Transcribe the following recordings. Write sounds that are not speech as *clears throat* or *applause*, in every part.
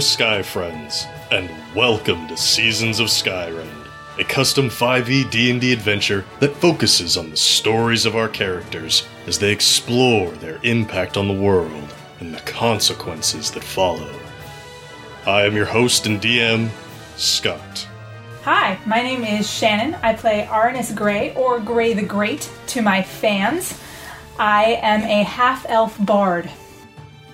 Sky Friends, and welcome to Seasons of Skyrend, a custom 5e D&D adventure that focuses on the stories of our characters as they explore their impact on the world and the consequences that follow. I am your host and DM, Scott. Hi, my name is Shannon. I play Arnis Grey, or Grey the Great, to my fans. I am a half elf bard.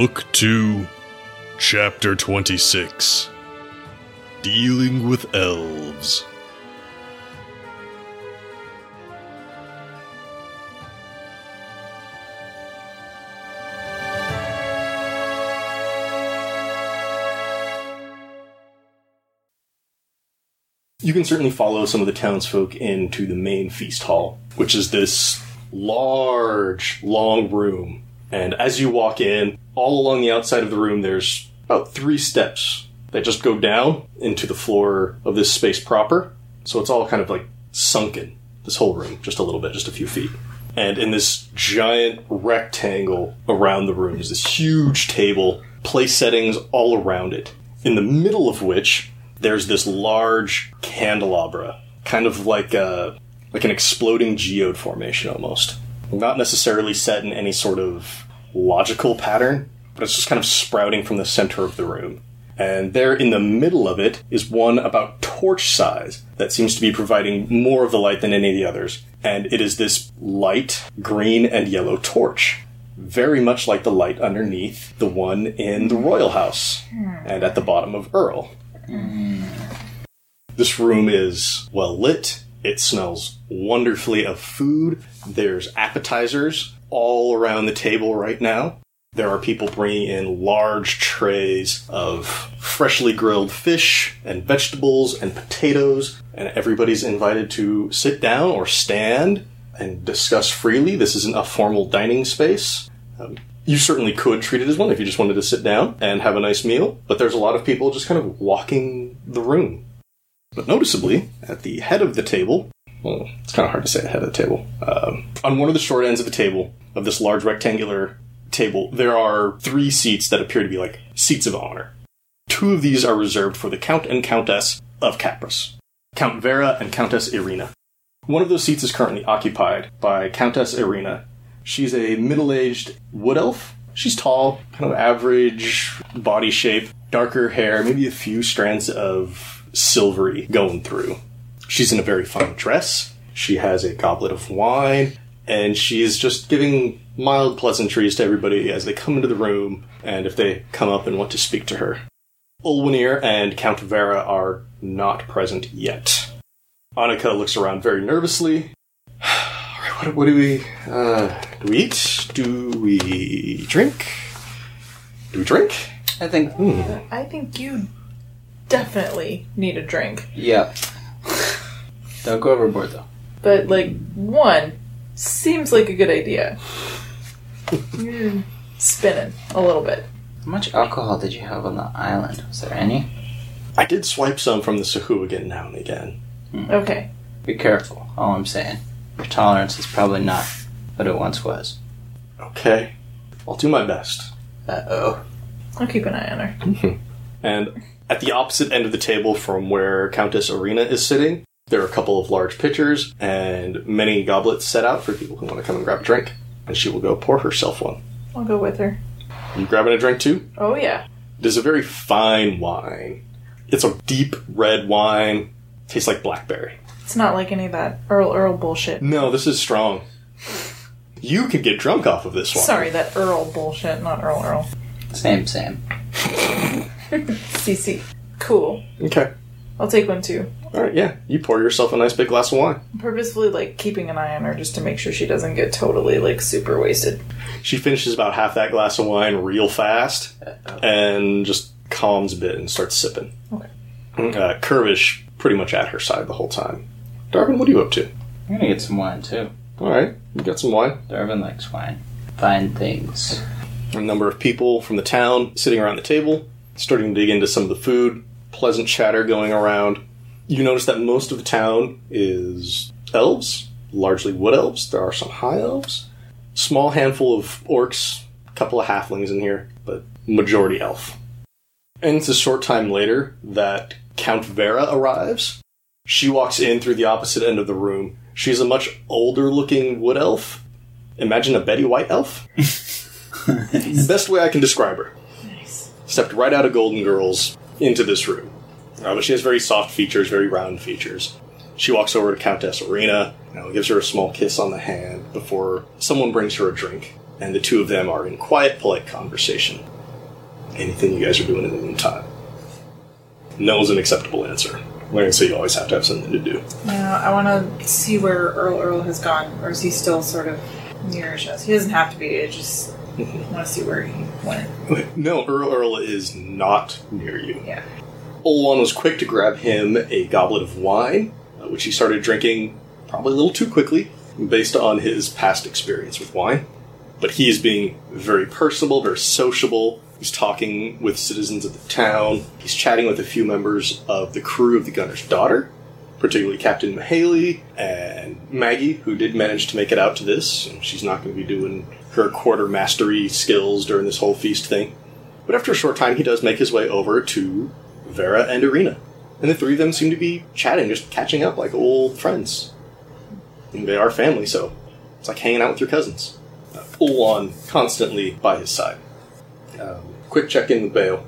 Book 2, Chapter 26 Dealing with Elves. You can certainly follow some of the townsfolk into the main feast hall, which is this large, long room. And as you walk in, all along the outside of the room, there's about three steps that just go down into the floor of this space proper. So it's all kind of like sunken, this whole room, just a little bit, just a few feet. And in this giant rectangle around the room is this huge table, place settings all around it, in the middle of which there's this large candelabra, kind of like a like an exploding geode formation almost. Not necessarily set in any sort of logical pattern, but it's just kind of sprouting from the center of the room. And there in the middle of it is one about torch size that seems to be providing more of the light than any of the others. And it is this light green and yellow torch. Very much like the light underneath the one in the royal house hmm. and at the bottom of Earl. Hmm. This room is well lit. It smells wonderfully of food. There's appetizers all around the table right now. There are people bringing in large trays of freshly grilled fish and vegetables and potatoes, and everybody's invited to sit down or stand and discuss freely. This isn't a formal dining space. Um, you certainly could treat it as one if you just wanted to sit down and have a nice meal, but there's a lot of people just kind of walking the room. But noticeably, at the head of the table, well, it's kind of hard to say ahead of the table. Um, on one of the short ends of the table, of this large rectangular table, there are three seats that appear to be like seats of honor. Two of these are reserved for the Count and Countess of Capris, Count Vera and Countess Irina. One of those seats is currently occupied by Countess Irina. She's a middle aged wood elf. She's tall, kind of average body shape, darker hair, maybe a few strands of silvery going through. She's in a very fine dress. She has a goblet of wine, and she's just giving mild pleasantries to everybody as they come into the room and if they come up and want to speak to her. Olwenir and Count Vera are not present yet. Annika looks around very nervously. *sighs* Alright, what, what do we uh, do we eat? Do we drink? Do we drink? I think. I think you definitely need a drink. Yeah. Don't go overboard though. But, like, one seems like a good idea. You're spinning a little bit. How much alcohol did you have on the island? Was there any? I did swipe some from the Sahuagin now and again. Okay. Be careful. All I'm saying. Your tolerance is probably not what it once was. Okay. I'll do my best. Uh oh. I'll keep an eye on her. *laughs* And at the opposite end of the table from where Countess Arena is sitting, there are a couple of large pitchers and many goblets set out for people who want to come and grab a drink. And she will go pour herself one. I'll go with her. You grabbing a drink too? Oh, yeah. It is a very fine wine. It's a deep red wine. Tastes like blackberry. It's not like any of that Earl Earl bullshit. No, this is strong. You could get drunk off of this one. Sorry, that Earl bullshit, not Earl Earl. Same, same. *laughs* CC. Cool. Okay. I'll take one too. All right, yeah. You pour yourself a nice big glass of wine. Purposefully like keeping an eye on her just to make sure she doesn't get totally like super wasted. She finishes about half that glass of wine real fast and just calms a bit and starts sipping. Okay. Uh, Curvish pretty much at her side the whole time. Darvin, what are you up to? I'm gonna get some wine too. All right, you got some wine. Darvin likes wine. Fine things. A number of people from the town sitting around the table, starting to dig into some of the food. Pleasant chatter going around. You notice that most of the town is elves, largely wood elves. There are some high elves, small handful of orcs, a couple of halflings in here, but majority elf. And it's a short time later that Count Vera arrives. She walks in through the opposite end of the room. She's a much older looking wood elf. Imagine a Betty White elf. *laughs* Best way I can describe her. Nice. Stepped right out of Golden Girls into this room. Uh, but she has very soft features, very round features. She walks over to Countess Arena, you know, gives her a small kiss on the hand before someone brings her a drink, and the two of them are in quiet, polite conversation. Anything you guys are doing in the meantime? No is an acceptable answer. I'm say you always have to have something to do. Yeah, I want to see where Earl Earl has gone, or is he still sort of nearish us? He doesn't have to be. I just want to see where he went. Okay, No, Earl Earl is not near you. Yeah. Olwan was quick to grab him a goblet of wine, uh, which he started drinking probably a little too quickly, based on his past experience with wine. But he is being very personable, very sociable. He's talking with citizens of the town. He's chatting with a few members of the crew of the Gunner's Daughter, particularly Captain Mahaley and Maggie, who did manage to make it out to this. She's not going to be doing her quarter mastery skills during this whole feast thing. But after a short time, he does make his way over to Vera and Arena. And the three of them seem to be chatting, just catching up like old friends. And they are family, so it's like hanging out with your cousins. Uh, Ulwan constantly by his side. Um, quick check in with Vale.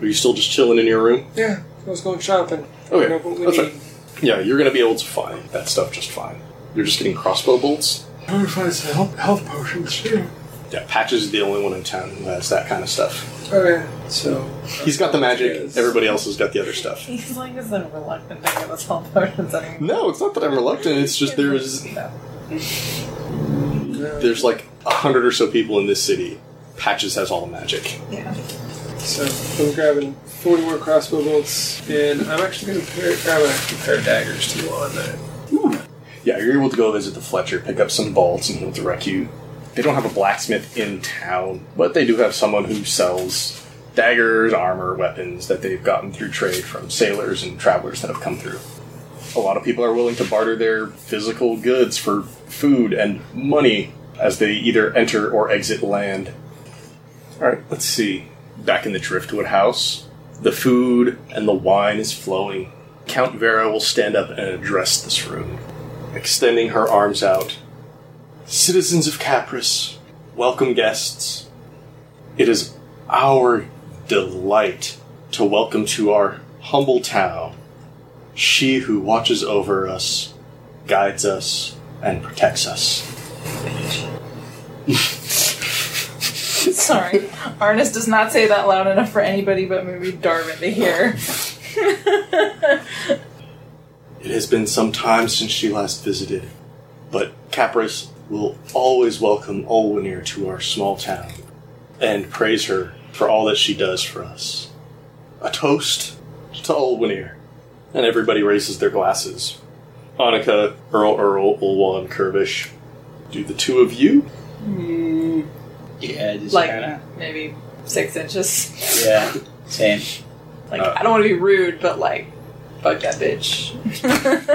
Are you still just chilling in your room? Yeah, I was going shopping. Okay, I know what we that's right. Yeah, you're going to be able to find that stuff just fine. You're just getting crossbow bolts. I'm gonna find some health, health potions too. Yeah, Patches is the only one in town who has that kind of stuff. Okay, so He's got the magic, Yes. everybody else has got the other stuff. *laughs* He's like this a reluctant to give us health potions anymore. No, it's not that I'm reluctant, it's just there's there's like a hundred or so people in this city. Patches has all the magic. Yeah. so I'm grabbing 40 more crossbow bolts, and I'm actually gonna pair, grab a pair of daggers too on that. Yeah, you're able to go visit the Fletcher, pick up some bolts, and he'll direct you. They don't have a blacksmith in town, but they do have someone who sells daggers, armor, weapons that they've gotten through trade from sailors and travelers that have come through. A lot of people are willing to barter their physical goods for food and money as they either enter or exit land. Alright, let's see. Back in the Driftwood house, the food and the wine is flowing. Count Vera will stand up and address this room extending her arms out. Citizens of Capris, welcome guests. It is our delight to welcome to our humble town she who watches over us, guides us, and protects us. Sorry. Arnis does not say that loud enough for anybody but maybe Darvin to hear. It has been some time since she last visited, but Capris will always welcome Olwenir to our small town and praise her for all that she does for us. A toast to Olwenir. And everybody raises their glasses. Annika, Earl Earl, Ulwan, Curvish. Do the two of you? Yeah, just like kinda. maybe six inches. Yeah, same. Like Uh. I don't want to be rude, but like fuck that bitch.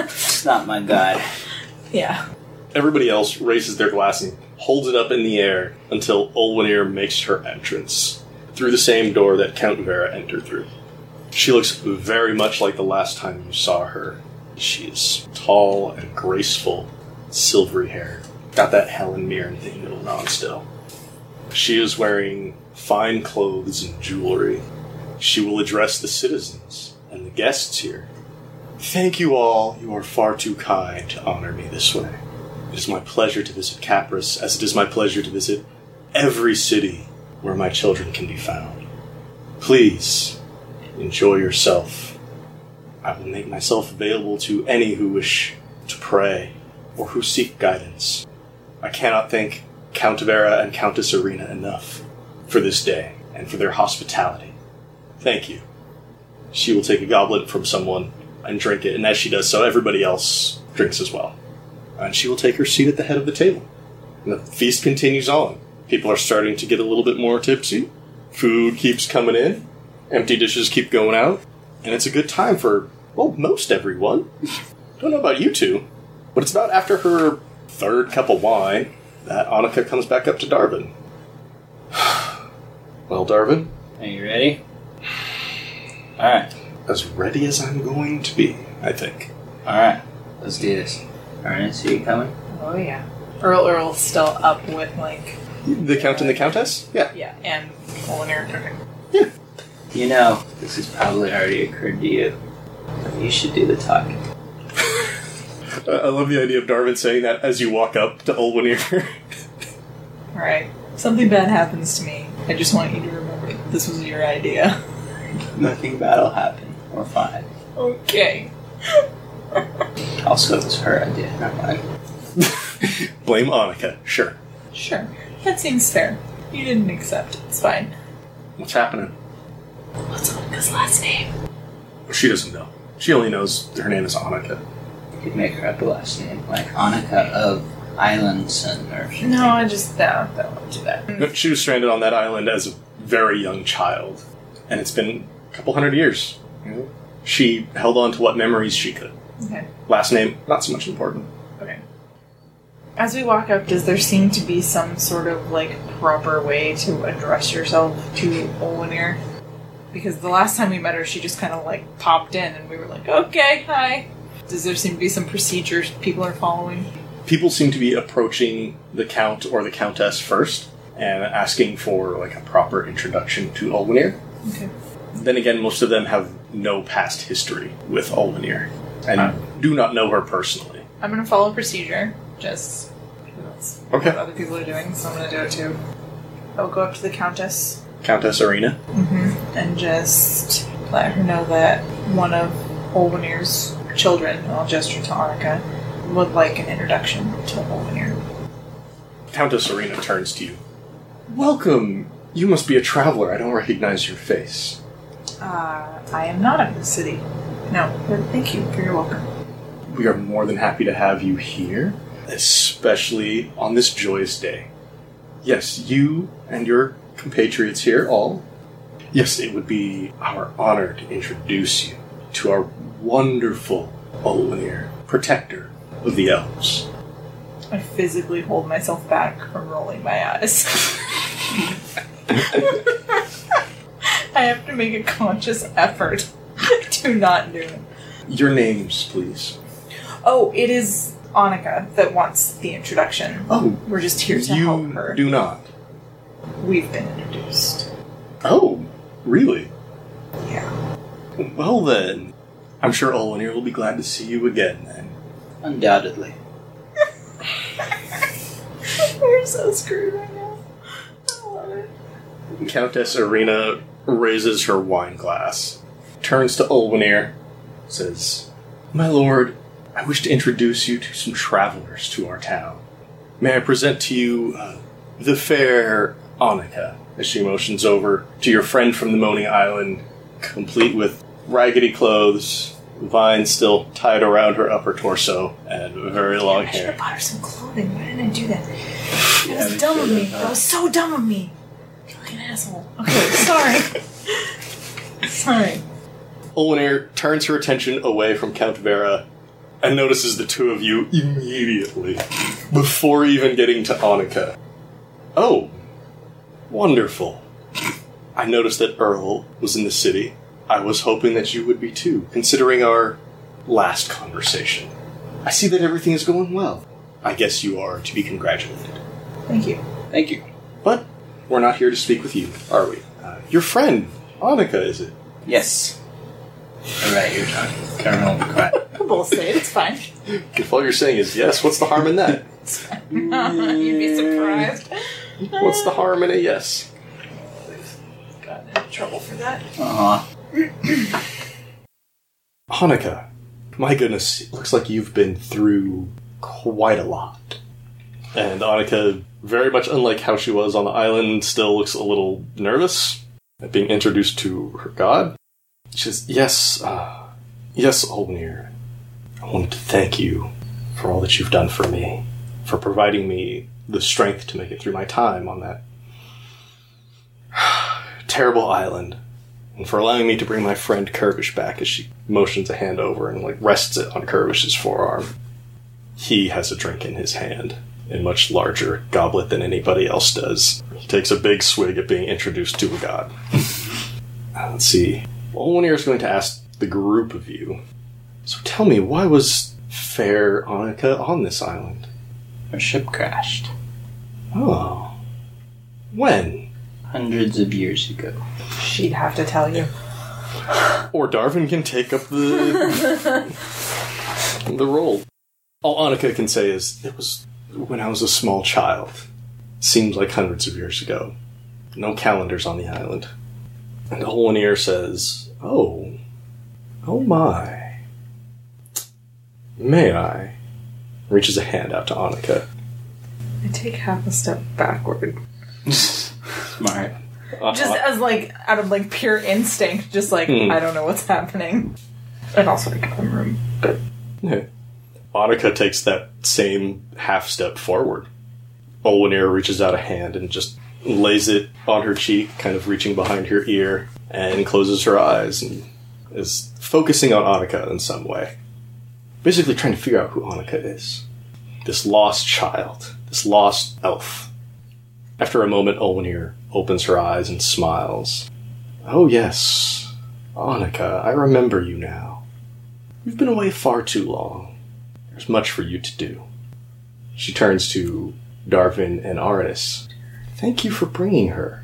It's not my god. *laughs* yeah. Everybody else raises their glass and holds it up in the air until Olwenir makes her entrance through the same door that Count Vera entered through. She looks very much like the last time you saw her. She is tall and graceful, silvery hair. Got that Helen Mirren thing going on still. She is wearing fine clothes and jewelry. She will address the citizens and the guests here. Thank you all. You are far too kind to honor me this way. It is my pleasure to visit Capris, as it is my pleasure to visit every city where my children can be found. Please enjoy yourself I will make myself available to any who wish to pray or who seek guidance. I cannot thank Count Vera and Countess Arena enough for this day and for their hospitality. Thank you. She will take a goblet from someone and drink it, and as she does so, everybody else drinks as well. And she will take her seat at the head of the table. And the feast continues on. People are starting to get a little bit more tipsy. Food keeps coming in. Empty dishes keep going out. And it's a good time for, well, most everyone. Don't know about you two, but it's about after her third cup of wine that Annika comes back up to Darvin. *sighs* well, Darvin, Are you ready? Alright, as ready as I'm going to be, I think. alright. Let's do this. Ernest, are you coming? Oh yeah. Earl Earl's still up with like The Count and the Countess? Yeah. yeah, and Oliver cooking. You know, this has probably already occurred to you. But you should do the talking. *laughs* I love the idea of Darvin saying that as you walk up to Olwenir. *laughs* Alright. Something bad happens to me. I just want you to remember that this was your idea. *laughs* Nothing bad will happen. We're fine. Okay. Also, it was her idea, not mine. *laughs* Blame Annika. Sure. Sure. That seems fair. You didn't accept. It's fine. What's happening? What's Annika's last name? She doesn't know. She only knows her name is Annika. You could make her up a last name, like Annika of Islandson or something. No, I just no, I don't want to do that. She was stranded on that island as a very young child, and it's been a couple hundred years. you know? She held on to what memories she could. Okay. Last name, not so much important. Okay. As we walk up, does there seem to be some sort of like proper way to address yourself to Olwenir? Because the last time we met her, she just kind of like popped in, and we were like, "Okay, hi." Does there seem to be some procedures people are following? People seem to be approaching the Count or the Countess first and asking for like a proper introduction to Olwenir. Okay. Then again, most of them have no past history with Olwenir and do not know her personally. I'm gonna follow procedure, just because that's Okay. what other people are doing, so I'm gonna do it too. I'll go up to the Countess Countess Arena. and just let her know that one of Olwenir's children, I'll gesture to Annika, would like an introduction to Olwenir. Countess Arena turns to you. Welcome. You must be a traveler. I don't recognize your face. Uh, I am not of the city. No, but thank you for your welcome. We are more than happy to have you here, especially on this joyous day. Yes, you and your compatriots here, all. Yes, it would be our honor to introduce you to our wonderful Olwenir, protector of the elves. I physically hold myself back from rolling my eyes. *laughs* *laughs* I have to make a conscious effort to not do it. Your names, please. Oh, it is Annika that wants the introduction. Oh, We're just here to help her. do not. We've been introduced. Oh, really? Yeah. Well then, I'm sure Olwenir will be glad to see you again then. Undoubtedly. *laughs* We're so screwed right now. I love it. Countess Arena raises her wine glass, turns to Olwenir, says, My lord, I wish to introduce you to some travelers to our town. May I present to you uh, the fair Annika, as she motions over to your friend from the Moaning Island, complete with raggedy clothes, vines still tied around her upper torso, and very long I should have hair. bought her some clothing. Why didn't I do that? That Yeah, was we dumb of should me. have, That was so dumb of me. I feel like an asshole. Okay, sorry. *laughs* sorry. Olwenir turns her attention away from Count Vera and notices the two of you immediately, before even getting to Annika. Oh, wonderful. I noticed that Earl was in the city. I was hoping that you would be too, considering our last conversation. I see that everything is going well. I guess you are to be congratulated. Thank you. Thank you. But we're not here to speak with you, are we? Uh, your friend, Annika, is it? Yes. Alright, you're talking. Everyone will be quiet. We'll both say *laughs* it. It's fine. If all you're saying is yes, what's the harm in that? *laughs* *laughs* You'd be surprised. What's the harm in a yes? Gotten in trouble for that. Uh huh. *coughs* Hanukkah, my goodness, it looks like you've been through quite a lot. And Annika, very much unlike how she was on the island, still looks a little nervous at being introduced to her god. She says, Yes, uh, yes, Olnir. I wanted to thank you for all that you've done for me, for providing me the strength to make it through my time on that *sighs* terrible island, and for allowing me to bring my friend Curvish back as she motions a hand over and like rests it on Curvish's forearm. He has a drink in his hand, a much larger goblet than anybody else does. He takes a big swig at being introduced to a god. *laughs* Let's see. Olwenir is going to ask the group of you. So tell me, why was Fair Annika on this island? Our ship crashed Oh. When? hundreds of years ago. She'd have to tell you. Or Darvin can take up the *laughs* the role. All Annika can say is it was when I was a small child. Seems like hundreds of years ago. No calendars on the island. And Olwenir says, Oh. Oh my. May I? Reaches a hand out to Annika. I take half a step backward. *laughs* Smart. Uh, Just as like out of like pure instinct, just like Hmm. I don't know what's happening. And also I give them room. But Yeah. Annika takes that same half step forward. Olwenir reaches out a hand and just lays it on her cheek, kind of reaching behind her ear, and closes her eyes and is focusing on Annika in some way. Basically trying to figure out who Annika is. This lost child, this lost elf. After a moment, Olwenir opens her eyes and smiles. Oh, yes. Annika, I remember you now. You've been away far too long. There's much for you to do. She turns to Darvin and Arnis. Thank you for bringing her.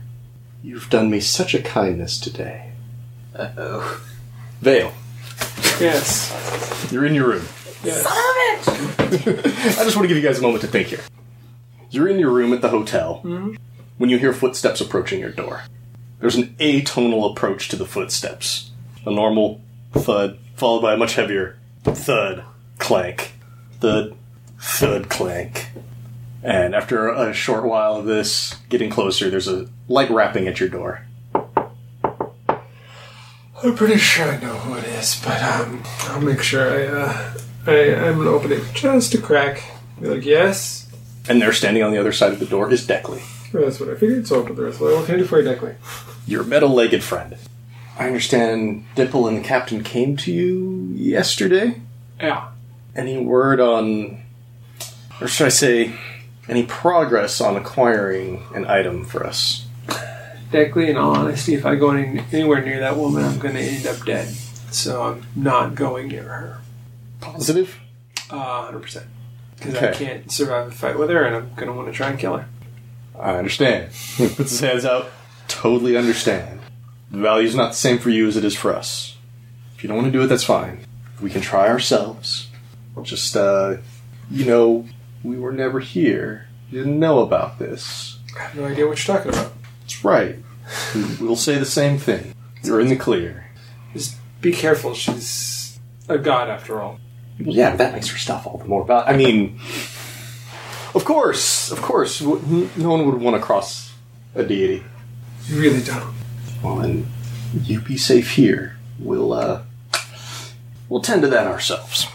You've done me such a kindness today. Uh oh. Vale, Yes. you're in your room. Yes. *laughs* I just want to give you guys a moment to think here. You're in your room at the hotel when you hear footsteps approaching your door. There's an atonal approach to the footsteps. A normal thud, followed by a much heavier thud, clank, thud, thud, clank. And after a short while of this getting closer, there's a light rapping at your door. I'm pretty sure I know who it is, but um, I'll make sure I uh, I I'm gonna open it just a crack. Be like, yes. And there, standing on the other side of the door, is Deckley. Well, that's what I figured. So I'll open the rest. What can I do for you, Declan? your metal-legged friend. I understand Dipple and the captain came to you yesterday. Yeah. Any word on, or should I say, any progress on acquiring an item for us? Declan, in all honesty, if I go any, anywhere near that woman, I'm gonna end up dead. So I'm not going near her. Positive. Uh, hundred percent. Because I can't survive a fight with her, and I'm gonna want to try and kill her. I understand. *laughs* Puts his hands out. Totally understand. The value's not the same for you as it is for us. If you don't want to do it, that's fine. We can try ourselves. Just, uh, you know, we were never here. You didn't know about this. I have no idea what you're talking about. That's right. We'll say the same thing. You're in the clear. Just be careful. She's a god after all. Yeah, that makes her stuff all the more about. I mean, of course, of course, no one would want to cross a deity. You really don't. Well, then you be safe here. We'll uh, we'll tend to that ourselves.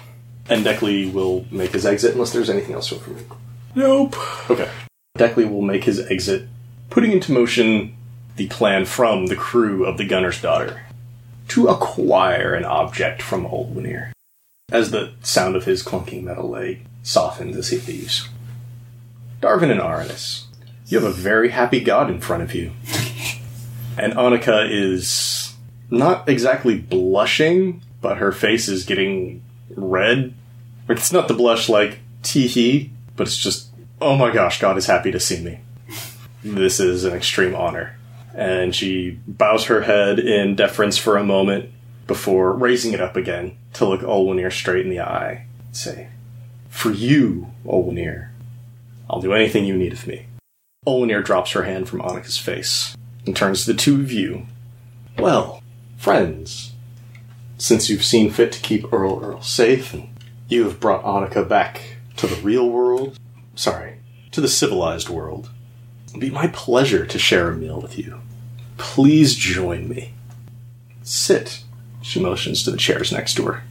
And Deckley will make his exit unless there's anything else from you. Nope. Okay. Deckley will make his exit, putting into motion the plan from the crew of the Gunner's Daughter to acquire an object from Olwenir. As the sound of his clunking metal leg softens as he leaves. Darvin and Arnis, you have a very happy god in front of you. *laughs* and Annika is not exactly blushing, but her face is getting red. It's not the blush like tee hee, but it's just, oh my gosh, God is happy to see me. This is an extreme honor. And she bows her head in deference for a moment before raising it up again to look Olwenir straight in the eye and say, For you, Olwenir, I'll do anything you need of me. Olwenir drops her hand from Annika's face and turns to the two of you. Well, friends, since you've seen fit to keep Earl Earl safe, and you have brought Annika back to the real world, sorry, to the civilized world, it'd be my pleasure to share a meal with you. Please join me. Sit. She motions to the chairs next to her.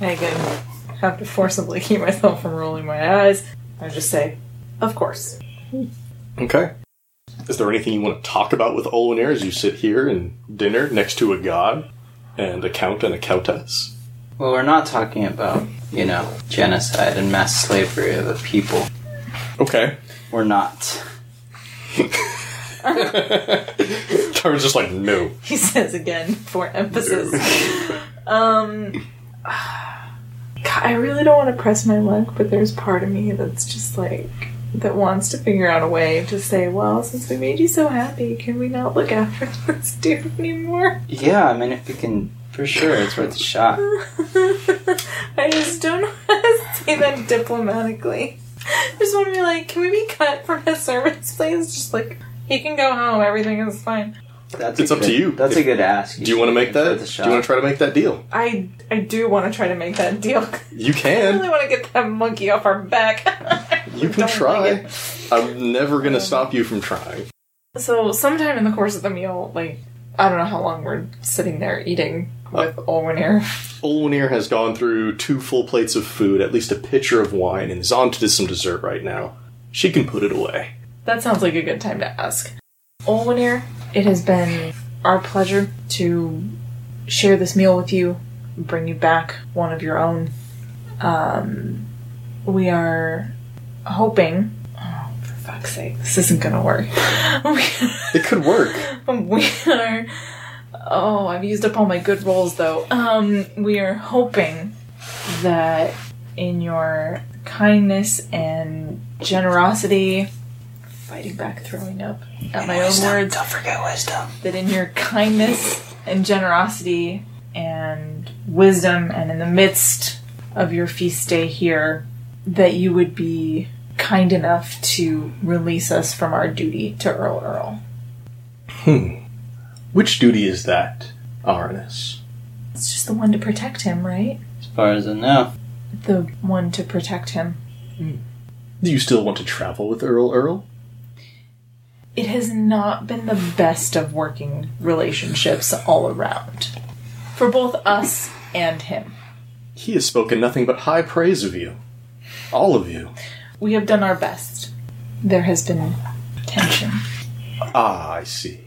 I again have to forcibly keep myself from rolling my eyes. I just say, of course. Okay. Is there anything you want to talk about with Olwenir as you sit here in dinner next to a god and a count and a countess? Well, we're not talking about, you know, genocide and mass slavery of a people. Okay. We're not. *laughs* Tara's just like, no. He says again for emphasis. um, *sighs* God, I really don't want to press my luck, but there's part of me that's just like that wants to figure out a way to say, well, since we made you so happy, can we not look after *laughs* this dude anymore? Yeah, I mean, if we can, for sure, it's worth a shot. *laughs* I just don't know how to say that diplomatically. I just want to be like, can we be cut from his service, please? Just like, he can go home, everything is fine. That's It's a up to you. That's If- a good ask. Do you want to make that? Do you want to try to make that deal? I I do want to try to make that deal. You can. *laughs* I really want to get that monkey off our back. You can try. like. I'm never going to stop you from trying. So sometime in the course of the meal, like I don't know how long we're sitting there eating with Olwenir. Olwenair has gone through two full plates of food, at least a pitcher of wine, and is on to some dessert right now. She can put it away. That sounds like a good time to ask. Olwenir, it has been our pleasure to share this meal with you, bring you back one of your own. Um, we are hoping. Oh, for fuck's sake, this isn't gonna work. *laughs* It could work. *laughs* we are. Oh, I've used up all my good rolls though. Um, we are hoping that in your kindness and generosity, fighting back throwing up at my own words, Don't forget wisdom. that in your kindness and generosity and wisdom and in the midst of your feast day here, that you would be kind enough to release us from our duty to Earl Earl. Hmm. Which duty is that, Arnis? It's just the one to protect him, right? As far as I know. The one to protect him. Do you still want to travel with Earl Earl? It has not been the best of working relationships all around. For both us and him. He has spoken nothing but high praise of you. All of you. We have done our best. There has been tension. Ah, I see.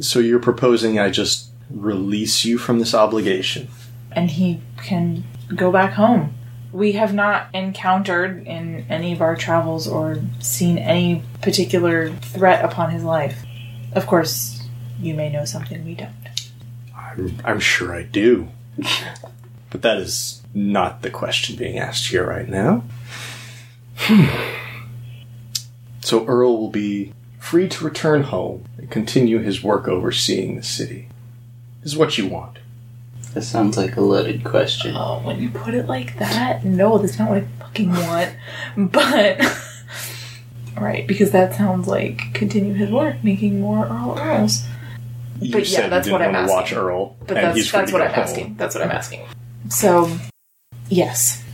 So you're proposing I just release you from this obligation? and he can go back home. We have not encountered in any of our travels or seen any particular threat upon his life. Of course, you may know something we don't. I'm, I'm sure I do. *laughs* but that is not the question being asked here right now. Hmm. so Earl will be free to return home and continue his work overseeing the city. Is what you want. That sounds like a loaded question. Oh, when you put it like that, no, that's not what I fucking want. *laughs* But, right, because that sounds like continue his work, making more Earl Earls. You But yeah, that's you what didn't I'm want to watch. Earl, But and that's he's free that's to what go I'm home. asking. That's what I'm asking. So, yes,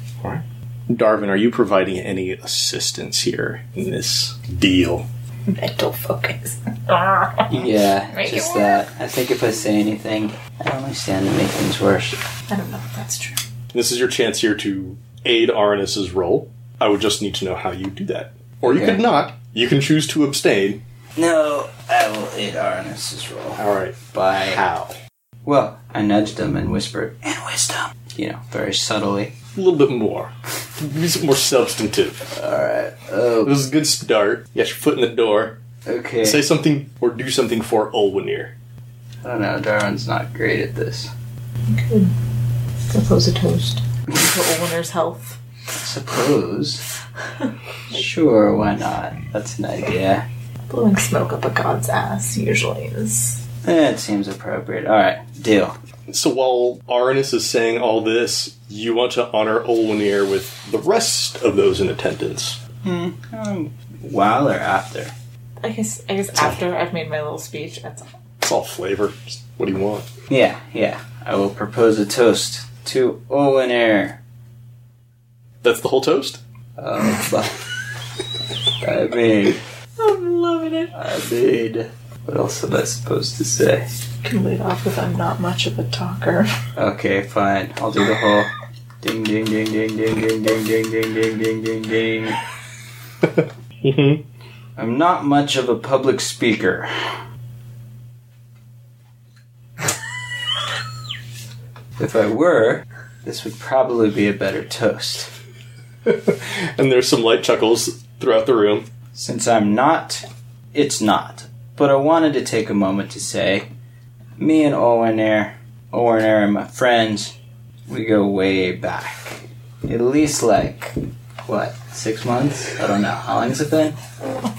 Darvin, are you providing any assistance here in this deal? mental focus. *laughs* Yeah, Make just that. I think if I say anything, I only stand to make things worse. I don't know if that's true. This is your chance here to aid Arnis's role. I would just need to know how you do that. Or you Okay. could not. You can choose to abstain. No, I will aid Arnis's role. Alright. By How? Well, I nudged him and whispered, "And wisdom." You know, very subtly. A little bit more. *laughs* Be some more substantive. All right. Oh, This is a good start. You got your foot in the door. okay. Say something or do something for Olwenir. I don't know. Darvin's not great at this. Could propose a toast to Olwenir's health. Suppose. sure, why not? That's an idea. Blowing smoke up a god's ass usually is. It seems appropriate. All right, deal. So while Arnis is saying all this, you want to honor Olwenir with the rest of those in attendance. Um, while or after? I guess I guess after I've made my little speech, that's all. It's all flavor. Just What do you want? Yeah, yeah. I will propose a toast to Owen Air. That's the whole toast? Oh, *laughs* fuck. I mean, I'm loving it. I mean, what else am I supposed to say? You Can lead off with I'm not much of a talker. Okay, fine. I'll do the whole ding ding ding ding ding ding ding ding ding ding ding ding ding. Mm-hmm. I'm not much of a public speaker. If I were, this would probably be a better toast. And there's some light chuckles throughout the room. Since I'm not, it's not. But I wanted to take a moment to say, me and Owen Air, Owen Air and my friends, we go way back. At least like, what, six months? I don't know. How long has it been?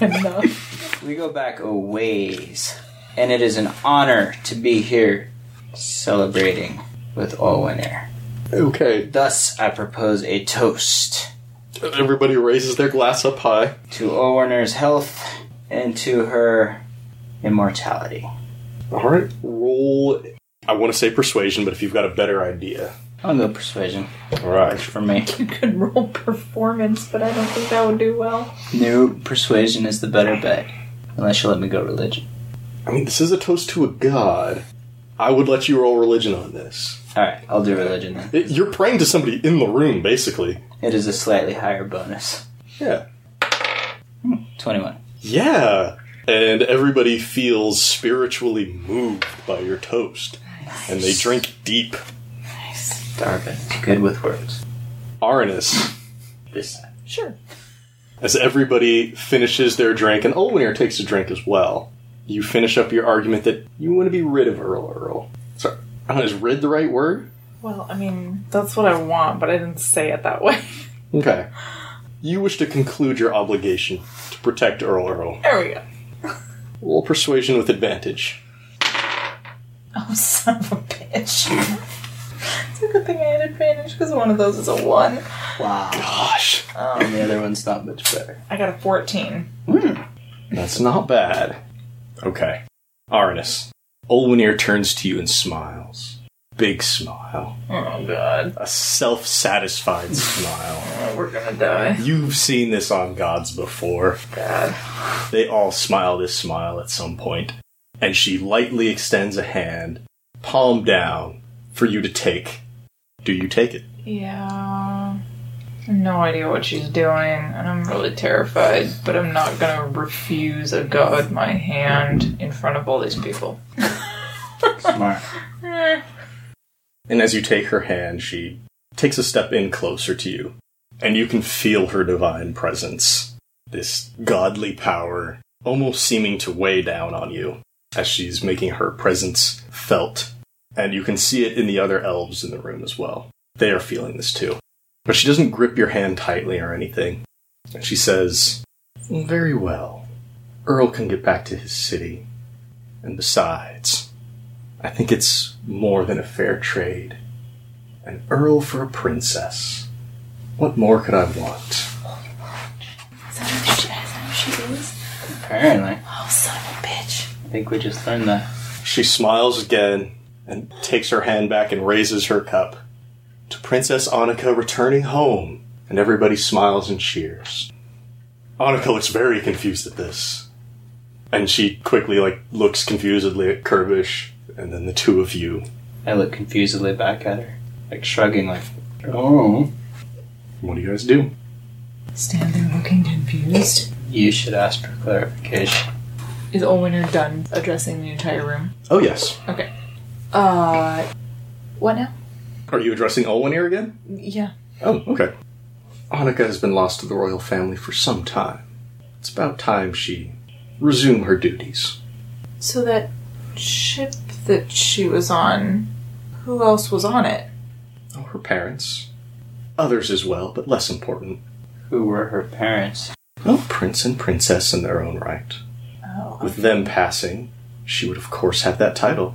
*laughs* Enough. We go back a ways. And it is an honor to be here celebrating with Owen Air. Okay. Thus, I propose a toast Everybody raises their glass up high. to Owener's health and to her immortality. All right. Roll. I want to say persuasion, but if you've got a better idea. I'll go persuasion. All right. For me. You could roll performance, but I don't think that would do well. No, persuasion is the better bet. Unless you let me go religion. I mean, this is a toast to a god. I would let you roll religion on this. Alright, I'll do religion then. It, you're praying to somebody in the room, basically. It is a slightly higher bonus. Yeah. Hmm, 21. Yeah. And everybody feels spiritually moved by your toast. And they drink deep. Nice. Darvin, good with words. Arnis, This time. Sure. as everybody finishes their drink, and Olwenir takes a drink as well, you finish up your argument that you want to be rid of Earl Earl. Sorry, I don't is rid the right word? Well, I mean, that's what I want, but I didn't say it that way. Okay. You wish to conclude your obligation to protect Earl Earl. There we go. Roll persuasion with advantage. Oh, *laughs* son of a bitch. it's a good thing I had advantage because one of those is a one. Wow. Gosh, Oh, and the other one's not much better. I got a 14. Hmm. that's not bad. Okay. Arnis, Olwenir turns to you and smiles. Big smile. Oh, God. A self satisfied smile. *laughs* Oh, we're gonna die. You've seen this on gods before. God. They all smile this smile at some point. And she lightly extends a hand, palm down, for you to take. Do you take it? Yeah. No idea what she's doing, and I'm really terrified, but I'm not gonna refuse a god my hand in front of all these people. Smart. *laughs* And as you take her hand, she takes a step in closer to you. And you can feel her divine presence. This godly power almost seeming to weigh down on you as she's making her presence felt. And you can see it in the other elves in the room as well. They are feeling this too. But she doesn't grip your hand tightly or anything. And she says, Very well. Earl can get back to his city. And besides, I think it's more than a fair trade. An earl for a princess. What more could I want? Is that what she, is that what she is? Apparently. Oh, son of a bitch. I think we just learned that. She smiles again and takes her hand back and raises her cup. To Princess Annika returning home, and everybody smiles and cheers. Annika looks very confused at this. And she quickly like looks confusedly at Curvish, and then the two of you. I look confusedly back at her, like shrugging, like, oh. What do you guys do? Stand there looking confused. You should ask for clarification. Is Olwenir done addressing the entire room? Oh yes. Okay. Uh. What now? Are you addressing Olwenir again? Yeah. Oh, okay. Annika has been lost to the royal family for some time. It's about time she resume her duties. So that ship that she was on, who else was on it? Oh, her parents. Others as well, but less important. Who were her parents? Well, prince and princess in their own right. Oh, With them passing, she would of course have that title.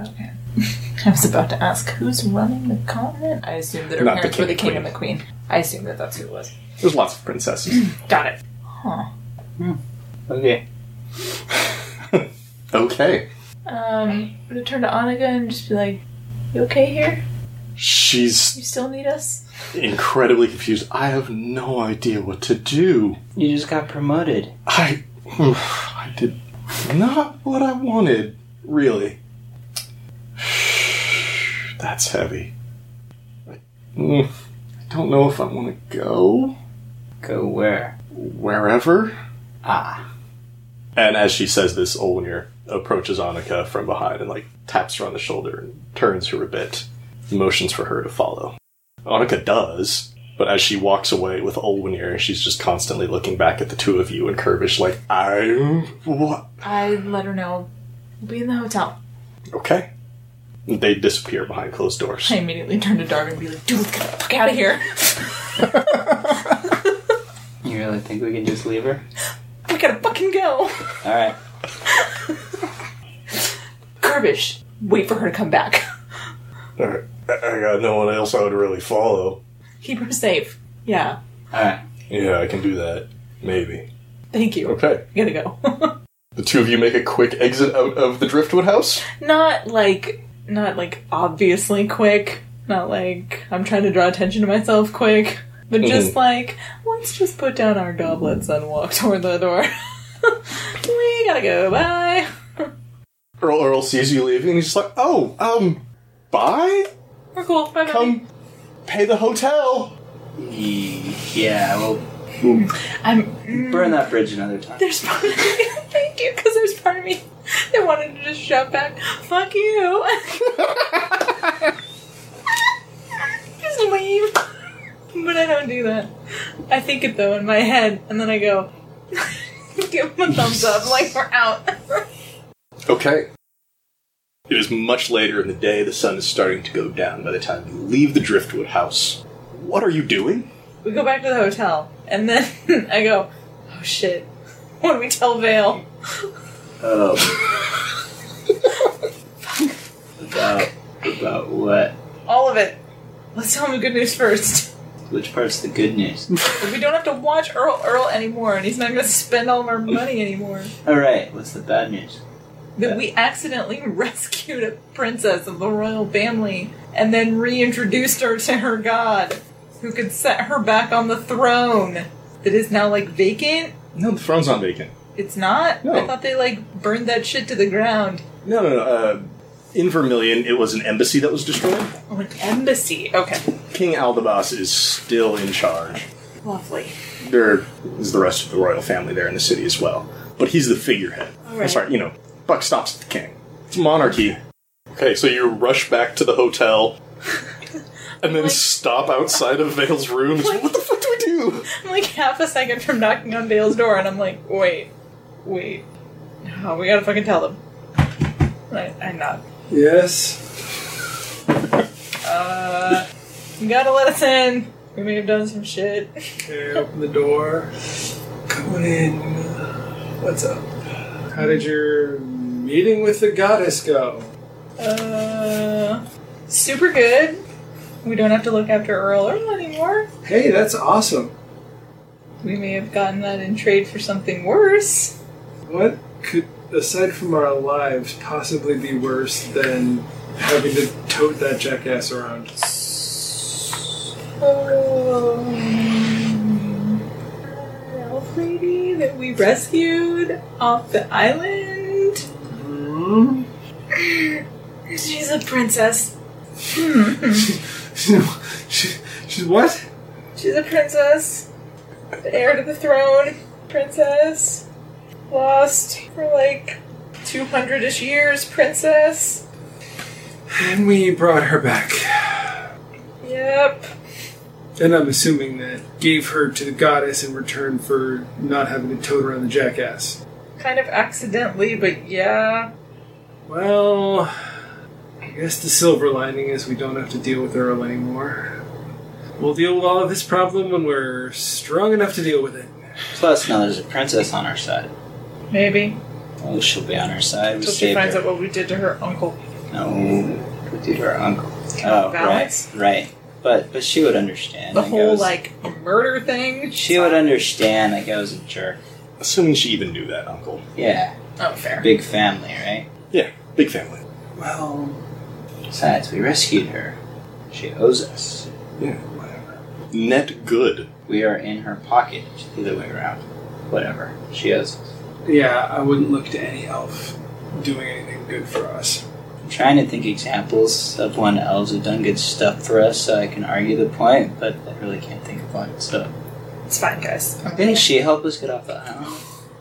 okay. *laughs* I was about to ask who's running the continent. I assume that her Not the parents were the king king and and the queen. I assume that that's who it was. There's lots of princesses. *laughs* Got it. Huh. Okay. *laughs* okay. Um, I'm gonna turn to Annika and just be like, "You okay here? She's You still need us?" incredibly confused. I have no idea what to do. You just got promoted. I, I did not what I wanted, really. *sighs* That's heavy. I, mm, I don't know if I want to go Go where? wherever. Ah. And as she says this, Olwenir approaches Annika from behind and like taps her on the shoulder and turns her a bit, motions for her to follow. Annika does, but as she walks away with Olwenir, she's just constantly looking back at the two of you and Curvish like, I'm what? I let her know. We'll be in the hotel. Okay. They disappear behind closed doors. I immediately turn to Darvin and be like, "Dude, get the fuck out of here! *laughs* You really think we can just leave her? We gotta fucking go!" Alright. *laughs* Garbage. Wait for her to come back. Alright. I I got no one else I would really follow. Keep her safe. Yeah. Alright. Yeah, I can do that. Maybe. Thank you. Okay. I gotta go. *laughs* The two of you make a quick exit out of the Driftwood house. not like, not like obviously quick. Not like I'm trying to draw attention to myself quick. But mm-hmm. just like, let's just put down our goblets and walk *laughs* toward the door. *laughs* we gotta go. Bye. Earl Earl sees you leaving and he's just like, oh, um, bye? We're cool. Bye. bye. Come pay the hotel. Yeah, well, I'm. burn that bridge another time. There's part of me. *laughs* Thank you, because there's part of me that wanted to just shout back, "Fuck you!" *laughs* just leave. But I don't do that. I think it though in my head, and then I go, *laughs* give him a thumbs up, like we're out. Okay. It is much later in the day. The sun is starting to go down by the time you leave the Driftwood house. What are you doing? we go back to the hotel, and then *laughs* I go, "Oh shit! What do we tell Vale?" Oh. *laughs* about, about what? All of it. Let's tell him the good news first. Which part's the good news? *laughs* We don't have to watch Earl Earl anymore, and he's not going to spend all of our money anymore. Alright, what's the bad news? that we accidentally *laughs* rescued a princess of the royal family and then reintroduced her to her god, who could set her back on the throne that is now like vacant. No, the throne's not vacant. It's not. No. I thought they like burned that shit to the ground. No, no, no. Uh, in Vermilion, it was an embassy that was destroyed. Oh, an embassy. Okay, King Aldabas is still in charge. lovely. There is the rest of the royal family there in the city as well. But he's the figurehead. All right. Sorry, you know, buck stops at the king. It's monarchy. Okay, so you rush back to the hotel *laughs* and then Like- stop outside of Vale's room. Like- what the fuck do we do? *laughs* I'm like half a second from knocking on Dale's door, and I'm like, wait, wait. Oh, we gotta fucking tell them. I, I nod. Yes. Uh, you gotta let us in. We may have done some shit. Okay, open the door. Coming in. What's up? How did your meeting with the goddess go? Uh, super good. We don't have to look after Earl Earl anymore. Hey, that's awesome. We may have gotten that in trade for something worse. What could, aside from our lives, possibly be worse than having to tote that jackass around? Um, elf lady that we rescued off the island. Hmm? She's a princess. *laughs* she, she's what? She's a princess. The heir to the throne. Princess. Lost for like 200 ish years. Princess. And we brought her back. Yep. And I'm assuming that gave her to the goddess in return for not having to tote around the jackass. Kind of accidentally, but yeah. Well, I guess the silver lining is we don't have to deal with Earl anymore. We'll deal with all of this problem when we're strong enough to deal with it. Plus, now there's a princess on our side. Maybe. Oh, she'll be on our side. We Until she finds her. out what we did to her uncle. No, we did to her uncle. Oh, balance? right, right. But but she would understand. The Like, whole, was- like, murder thing. She would understand. Like I was a jerk. Assuming she even knew that, Uncle. Yeah, Oh, fair. big family, right? Yeah. Big family. Well, Besides, we rescued her. She owes us. Yeah, whatever. Net good. We are in her pocket. Either way around. Whatever. She owes us. yeah, I wouldn't look to any elf doing anything good for us. I'm trying to think examples of when elves have done good stuff for us so I can argue the point, but I really can't think of one. So, It's fine, guys. I'm didn't she help us get off the island?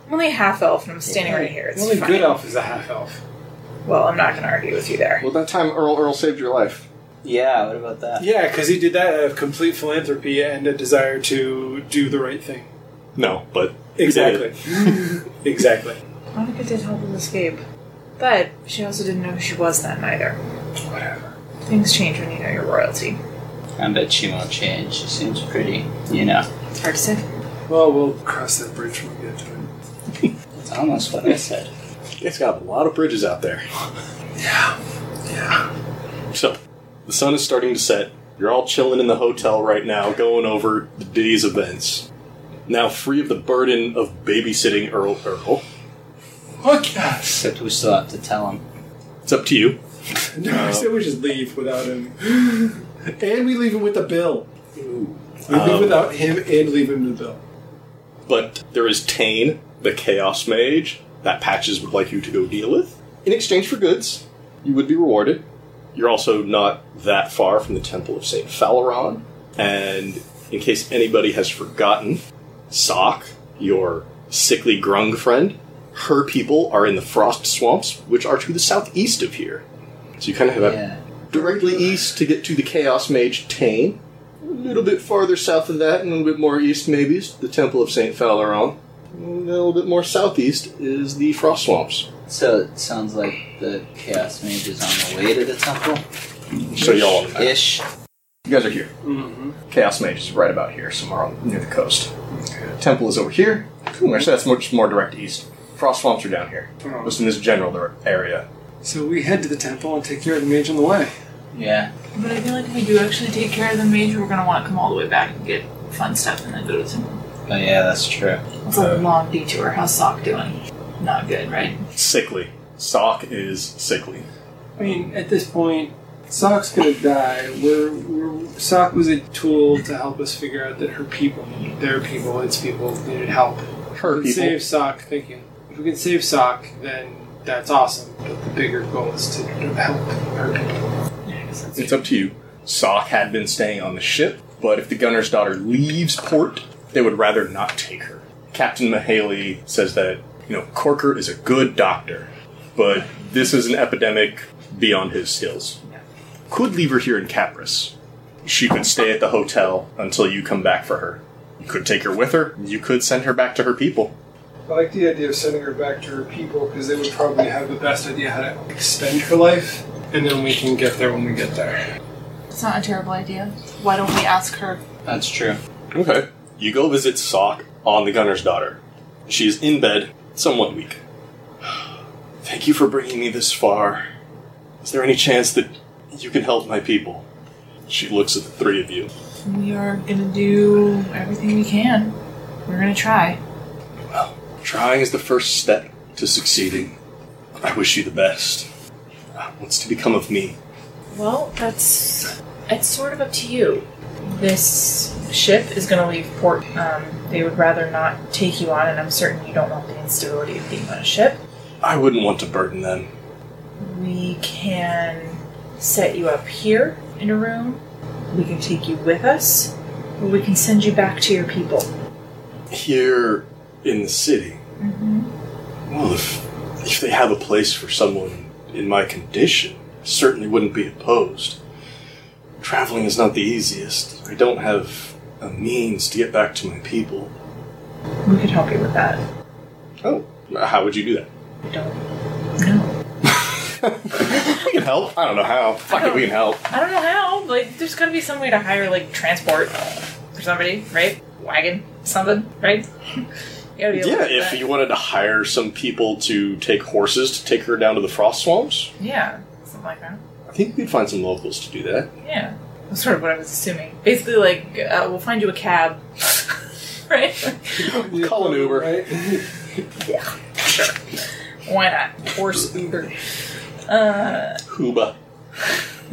I'm only half elf and I'm standing Yeah. right here. It's only fine. good elf is a half elf. Well, I'm not going to argue with you there. Well, that time Earl Earl saved your life. Yeah, what about that? Yeah, because he did that out of complete philanthropy and a desire to do the right thing. No, but Exactly. *laughs* exactly. Monica did help us escape. But she also didn't know who she was then either. Whatever. Things change when you know your royalty. I bet she won't change. She seems pretty, you know. It's hard to say. Well, we'll cross that bridge when we get to it. That's almost what I said. it's got a lot of bridges out there. Yeah. Yeah. So, the sun is starting to set. You're all chilling in the hotel right now, going over the day's events. Now, free of the burden of babysitting Earl Earl, Fuck yes. Except we still have to tell him. it's up to you. *laughs* No, I said we just leave without him. *laughs* and we leave him with the bill. We leave Um, without him and leave him the bill. But there is Tane, the Chaos Mage, that Patches would like you to go deal with. In exchange for goods, you would be rewarded. You're also not that far from the Temple of St. Falaron. And in case anybody has forgotten, Sock, your sickly grung friend, her people are in the Frost Swamps, which are to the southeast of here. So you kind of have a directly east to get to the Chaos Mage Tane. A little bit farther south of that, and a little bit more east, maybe, is the Temple of St. Falaron. A little bit more southeast is the Frost Swamps. So it sounds like the Chaos Mage is on the way to the temple? So y'all on the. Ish. You guys are here. Mm-hmm. Chaos Mage is right about here, somewhere on, near the coast. Temple is over here. Actually, that's much more direct east. Frost Swamps are down here, oh. just in this general area. So we head to the temple and take care of the mage on the way. Yeah. But I feel like if we do actually take care of the mage, we're going to want to come all the way back and get fun stuff and then go to the temple. Oh, yeah, that's true. It's a long detour. How's Sock doing? Not good, right? Sickly. Sock is sickly. I mean, at this point, Sock's gonna die. We're, we're Sock was a tool to help us figure out that her people, their people, its people needed help. Her If people. save Sock, thank you. If we can save Sock, then that's awesome. But the bigger goal is to help her people. Yeah, It's up to you. Sock had been staying on the ship, but if the gunner's daughter leaves port, they would rather not take her. Captain Mahaley says that, you know, Corker is a good doctor, but this is an epidemic beyond his skills. Could leave her here in Capris. She could stay at the hotel until you come back for her. You could take her with her. You could send her back to her people. I like the idea of sending her back to her people because they would probably have the best idea how to extend her life, and then we can get there when we get there. It's not a terrible idea. Why don't we ask her? That's true. Okay. You go visit Sock on the gunner's daughter. She is in bed, somewhat weak. Thank you for bringing me this far. Is there any chance that you can help my people? She looks at the three of you. We are going to do everything we can. We're going to try. Trying is the first step to succeeding. I wish you the best. Uh, What's to become of me? Well, that's it's sort of up to you. This ship is going to leave port. Um, they would rather not take you on, and I'm certain you don't want the instability of being on a ship. I wouldn't want to burden them. We can set you up here in a room. We can take you with us, or we can send you back to your people. Here in the city, Mm-hmm. Well, if if they have a place for someone in my condition, I certainly wouldn't be opposed. Traveling is not the easiest. I don't have a means to get back to my people. We could help you with that. Oh, how would you do that? We don't know. *laughs* We can help. I don't know how. Fuck it, we can help. I don't know how. Like, there's got to be some way to hire like transport for somebody, right? Wagon, something, right? *laughs* you gotta be able Yeah, to if that. you wanted to hire some people to take horses to take her down to the frost swamps, yeah, something like that. I think we'd find some locals to do that. Yeah, that's sort of what I was assuming. Basically, like, uh, we'll find you a cab, *laughs* right? Call an Uber. Right? *laughs* yeah, sure. Why not? Horse Uber. Uh, Huba. *laughs*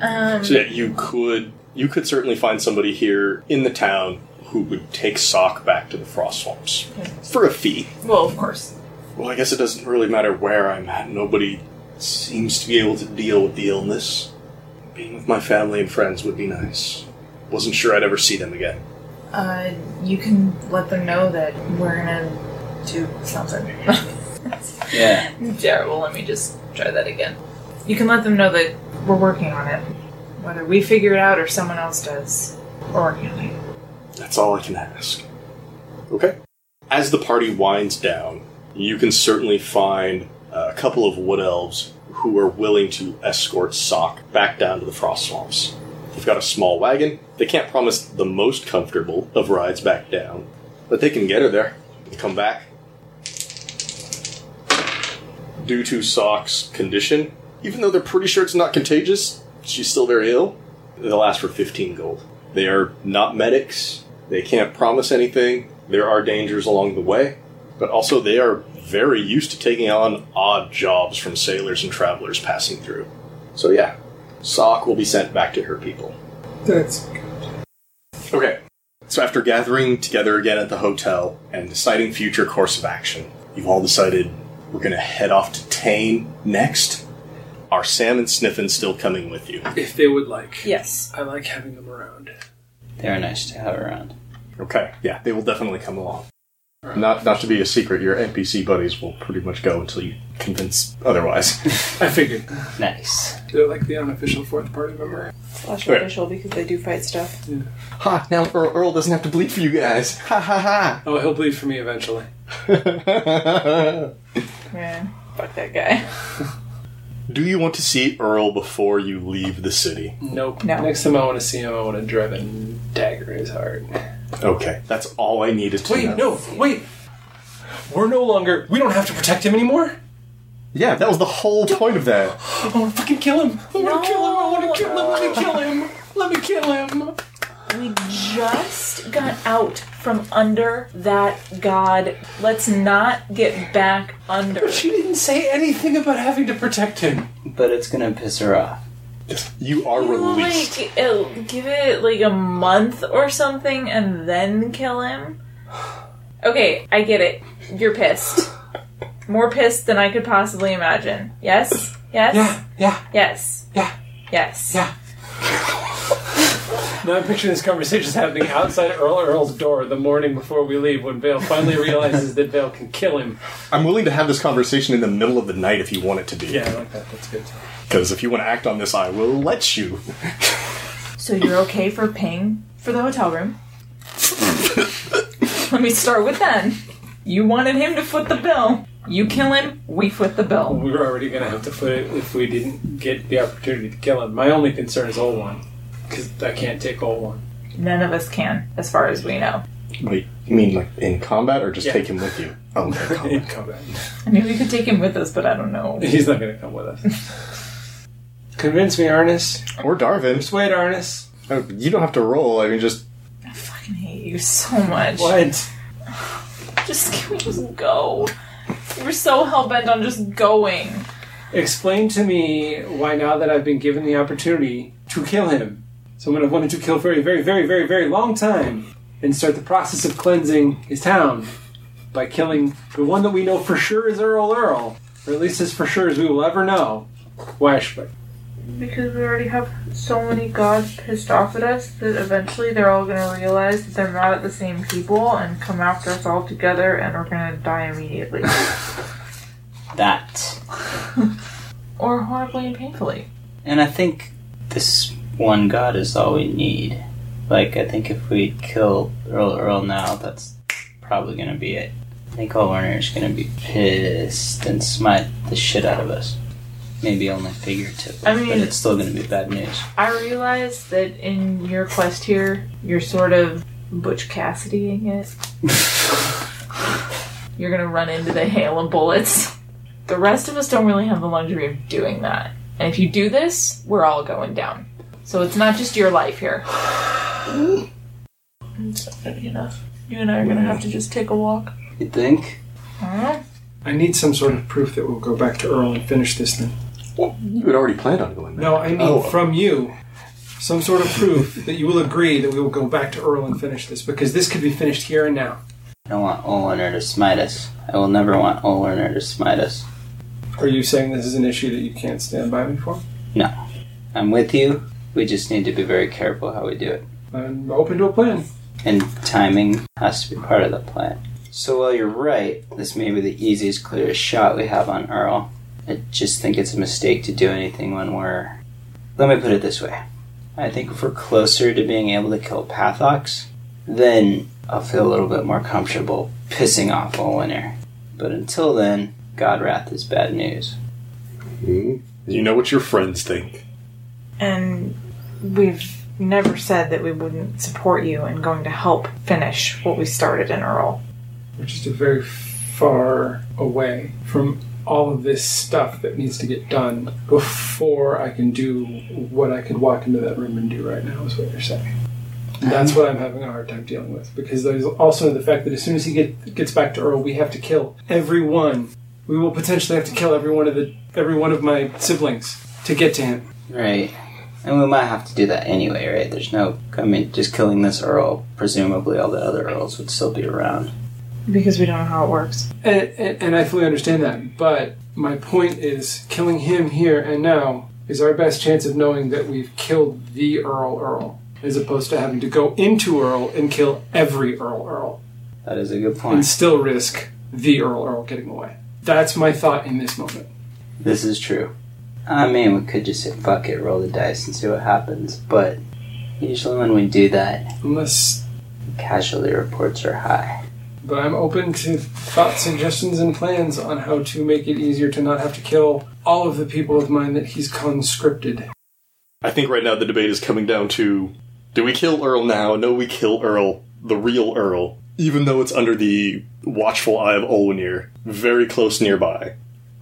um, So yeah, you could you could certainly find somebody here in the town who would take Sock back to the frost swamps for a fee. well, of course. Well, I guess it doesn't really matter where I'm at. Nobody seems to be able to deal with the illness. Being with my family and friends would be nice. Wasn't sure I'd ever see them again. Uh, you can let them know that we're gonna do something. *laughs* Yeah. Terrible. Let me just try that again. You can let them know that we're working on it. Whether we figure it out or someone else does, we're working on it. That's all I can ask. Okay. As the party winds down, you can certainly find a couple of wood elves who are willing to escort Sock back down to the frost swamps. They've got a small wagon. They can't promise the most comfortable of rides back down, but they can get her there and come back. Due to Sock's condition, even though they're pretty sure it's not contagious, she's still very ill. They'll ask for 15 gold. They are not medics. They can't promise anything. There are dangers along the way, but also they are very used to taking on odd jobs from sailors and travelers passing through. So yeah, Sock will be sent back to her people. That's good. Okay. So after gathering together again at the hotel and deciding future course of action, you've all decided we're going to head off to Tane next. Are Sam and Sniffin still coming with you? if they would like. Yes. I like having them around. They're nice to have around. Okay, yeah, they will definitely come along. Not not to be a secret, your NPC buddies will pretty much go until you convince otherwise. *laughs* I figured. Nice. They're like the unofficial fourth party member. Slash Right. official because they do fight stuff. ha! Now Earl, Earl doesn't have to bleed for you guys. Ha ha ha! Oh, he'll bleed for me eventually. *laughs* Man, fuck that guy. *laughs* Do you want to see Earl before you leave the city? Nope. No. Next time I want to see him, I want to drive a dagger in his heart. Okay, that's all I needed to Wait, know. no, wait. We're no longer. We don't have to protect him anymore. Yeah, that was the whole point of that. *gasps* I want to fucking kill him. I want to kill him. I want to kill him. Let me kill him. Let me kill him. We just got out from under that god. Let's not get back under. She didn't say anything about having to protect him. But it's gonna piss her off. You are released. Like, uh, give it like a month or something and then kill him? Okay, I get it. You're pissed. *laughs* More pissed than I could possibly imagine. Yes? Yes? Yeah, yeah, Yes. yeah, Yes. yeah. Now I'm picturing this conversation is happening outside Earl Earl's door the morning before we leave when Vale finally realizes that Vale can kill him. I'm willing to have this conversation in the middle of the night if you want it to be. Yeah, I like that. That's good. Because if you want to act on this, I will let you. So you're okay for paying for the hotel room? Let me start with then. You wanted him to foot the bill. You kill him, we foot the bill. We were already going to have to foot it if we didn't get the opportunity to kill him. My only concern is Olwan. Because I can't take all one. None of us can, as far as we know. Wait, you mean like in combat or just Yeah. take him with you? Oh, okay, *laughs* In combat. combat. I mean, we could take him with us, but I don't know. *laughs* He's not going to come with us. *laughs* Convince me, Arnis. or Darvin. Persuade Arnis. Oh, You don't have to roll. I mean, just I fucking hate you so much. What? *sighs* Just can we just go? We're so hell bent on just going. Explain to me why now that I've been given the opportunity to kill him, someone I've wanted to kill for a very, very, very, very long time, and start the process of cleansing his town by killing the one that we know for sure is Earl Earl, or at least as for sure as we will ever know. Why should Because we already have so many gods pissed off at us that eventually they're all gonna realize that they're not the same people and come after us all together and we're gonna die immediately. *laughs* That. or horribly and painfully. And I think this one god is all we need. Like, I think if we kill Earl Earl now, that's probably gonna be it. I think Olwenir's gonna be pissed and smite the shit out of us. Maybe only figuratively, I mean- but it's still gonna be bad news. I realize that in your quest here, you're sort of Butch Cassidying it. *laughs* you're gonna run into the hail of bullets. The rest of us don't really have the luxury of doing that. And if you do this, we're all going down. So it's not just your life here. *sighs* It's not gonna be enough. You and I are gonna have to just take a walk. You think? Huh? I need some sort of proof that we'll go back to Earl and finish this thing. Well, you had already planned on going there. No, I mean Oh. from you. Some sort of proof that you will agree that we will go back to Earl and finish this, because this could be finished here and now. I don't want Olwenir to smite us. I will never want Olwenir to smite us. Are you saying this is an issue that you can't stand by me for? No. I'm with you. We just need to be very careful how we do it. I'm open to a plan. And timing has to be part of the plan. So while you're right, this may be the easiest, clearest shot we have on Earl. I just think it's a mistake to do anything when we're. Let me put it this way. I think if we're closer to being able to kill Pathox, then I'll feel a little bit more comfortable pissing off Olwenir. But until then, Godwrath is bad news. Hmm? You know what your friends think. And we've never said that we wouldn't support you in going to help finish what we started in Earl. We're just a very far away from all of this stuff that needs to get done before I can do what I could walk into that room and do right now, is what you're saying. And that's what I'm having a hard time dealing with. Because there's also the fact that as soon as he get, gets back to Earl, we have to kill everyone. We will potentially have to kill every one of the every one of my siblings to get to him. Right. And we might have to do that anyway, right? There's no. I mean, just killing this Earl, presumably all the other Earls would still be around. Because we don't know how it works. And, and, and I fully understand that. But my point is, killing him here and now is our best chance of knowing that we've killed the Earl Earl, as opposed to having to go into Earl and kill every Earl Earl, That is a good point. and still risk the Earl Earl getting away. That's my thought in this moment. This is true. I mean, we could just say fuck it, roll the dice, and see what happens. But usually when we do that, Unless, casualty reports are high. but I'm open to thoughts, suggestions, and plans on how to make it easier to not have to kill all of the people of mine that he's conscripted. I think right now the debate is coming down to do we kill Earl now? No, we kill Earl, the real Earl, even though it's under the watchful eye of Olwenir, very close nearby.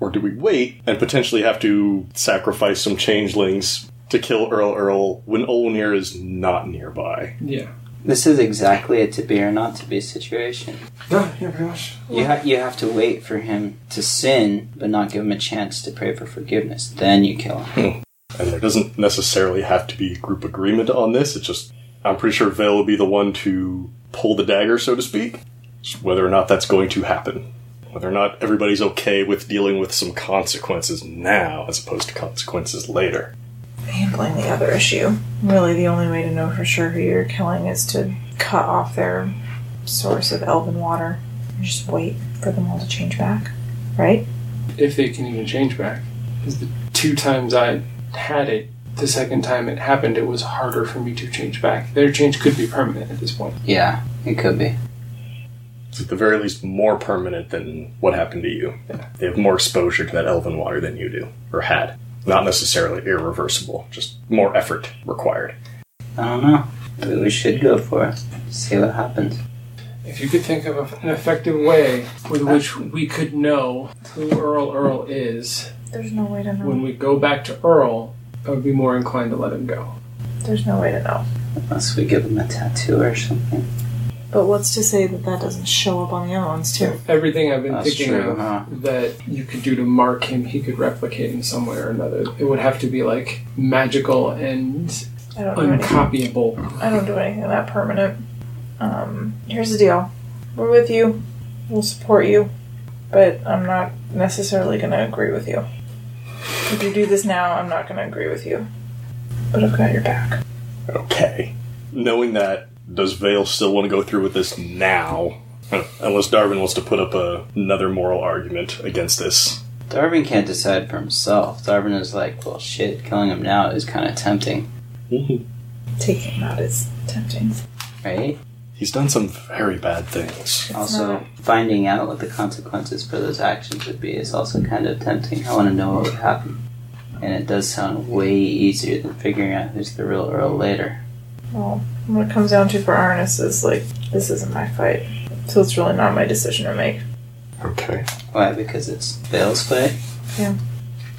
Or do we wait and potentially have to sacrifice some changelings to kill Earl Earl when Olwenir is not nearby? Yeah. This is exactly a to be or not to be situation. No, yeah, pretty much. You, ha- you have to wait for him to sin, but not give him a chance to pray for forgiveness. Then you kill him. Hmm. And there doesn't necessarily have to be group agreement on this. It's just, I'm pretty sure Vale will be the one to pull the dagger, so to speak. Just whether or not that's going to happen. Whether or not everybody's okay with dealing with some consequences now as opposed to consequences later. Handling the other issue. Really, the only way to know for sure who you're killing is to cut off their source of elven water. And just wait for them all to change back. Right? if they can even change back. Because the two times I had it, the second time it happened, it was harder for me to change back. Their change could be permanent at this point. Yeah, it could be. It's at the very least more permanent than what happened to you. They have more exposure to that elven water than you do, or had. Not necessarily irreversible, just more effort required. I don't know. Maybe we should go for it. See what happens. If you could think of an effective way with which we could know who Earl Earl is There's no way to know. when we go back to Earl, I would be more inclined to let him go. There's no way to know. Unless we give him a tattoo or something. But what's to say that that doesn't show up on the other ones too? Everything I've been That's thinking true, of huh? that you could do to mark him, he could replicate in some way or another. It would have to be like magical and I don't do anything. uncopyable. I don't do anything that permanent. Um, here's the deal. We're with you. We'll support you. But I'm not necessarily going to agree with you. If you do this now, I'm not going to agree with you. But I've got your back. Okay. Knowing that, does Vale still want to go through with this now? *laughs* Unless Darvin wants to put up a, another moral argument against this. Darvin can't decide for himself. Darvin is like, well, shit, killing him now is kind of tempting, mm-hmm. Taking him out is tempting. right? He's done some very bad things. also, not. finding out what the consequences for those actions would be is also kind of tempting. I want to know what would happen. And it does sound way easier than figuring out who's the real Earl later. Well, what it comes down to for Arnis is like, this isn't my fight. So it's really not my decision to make. Okay. Why? Because it's Vale's fight? Yeah.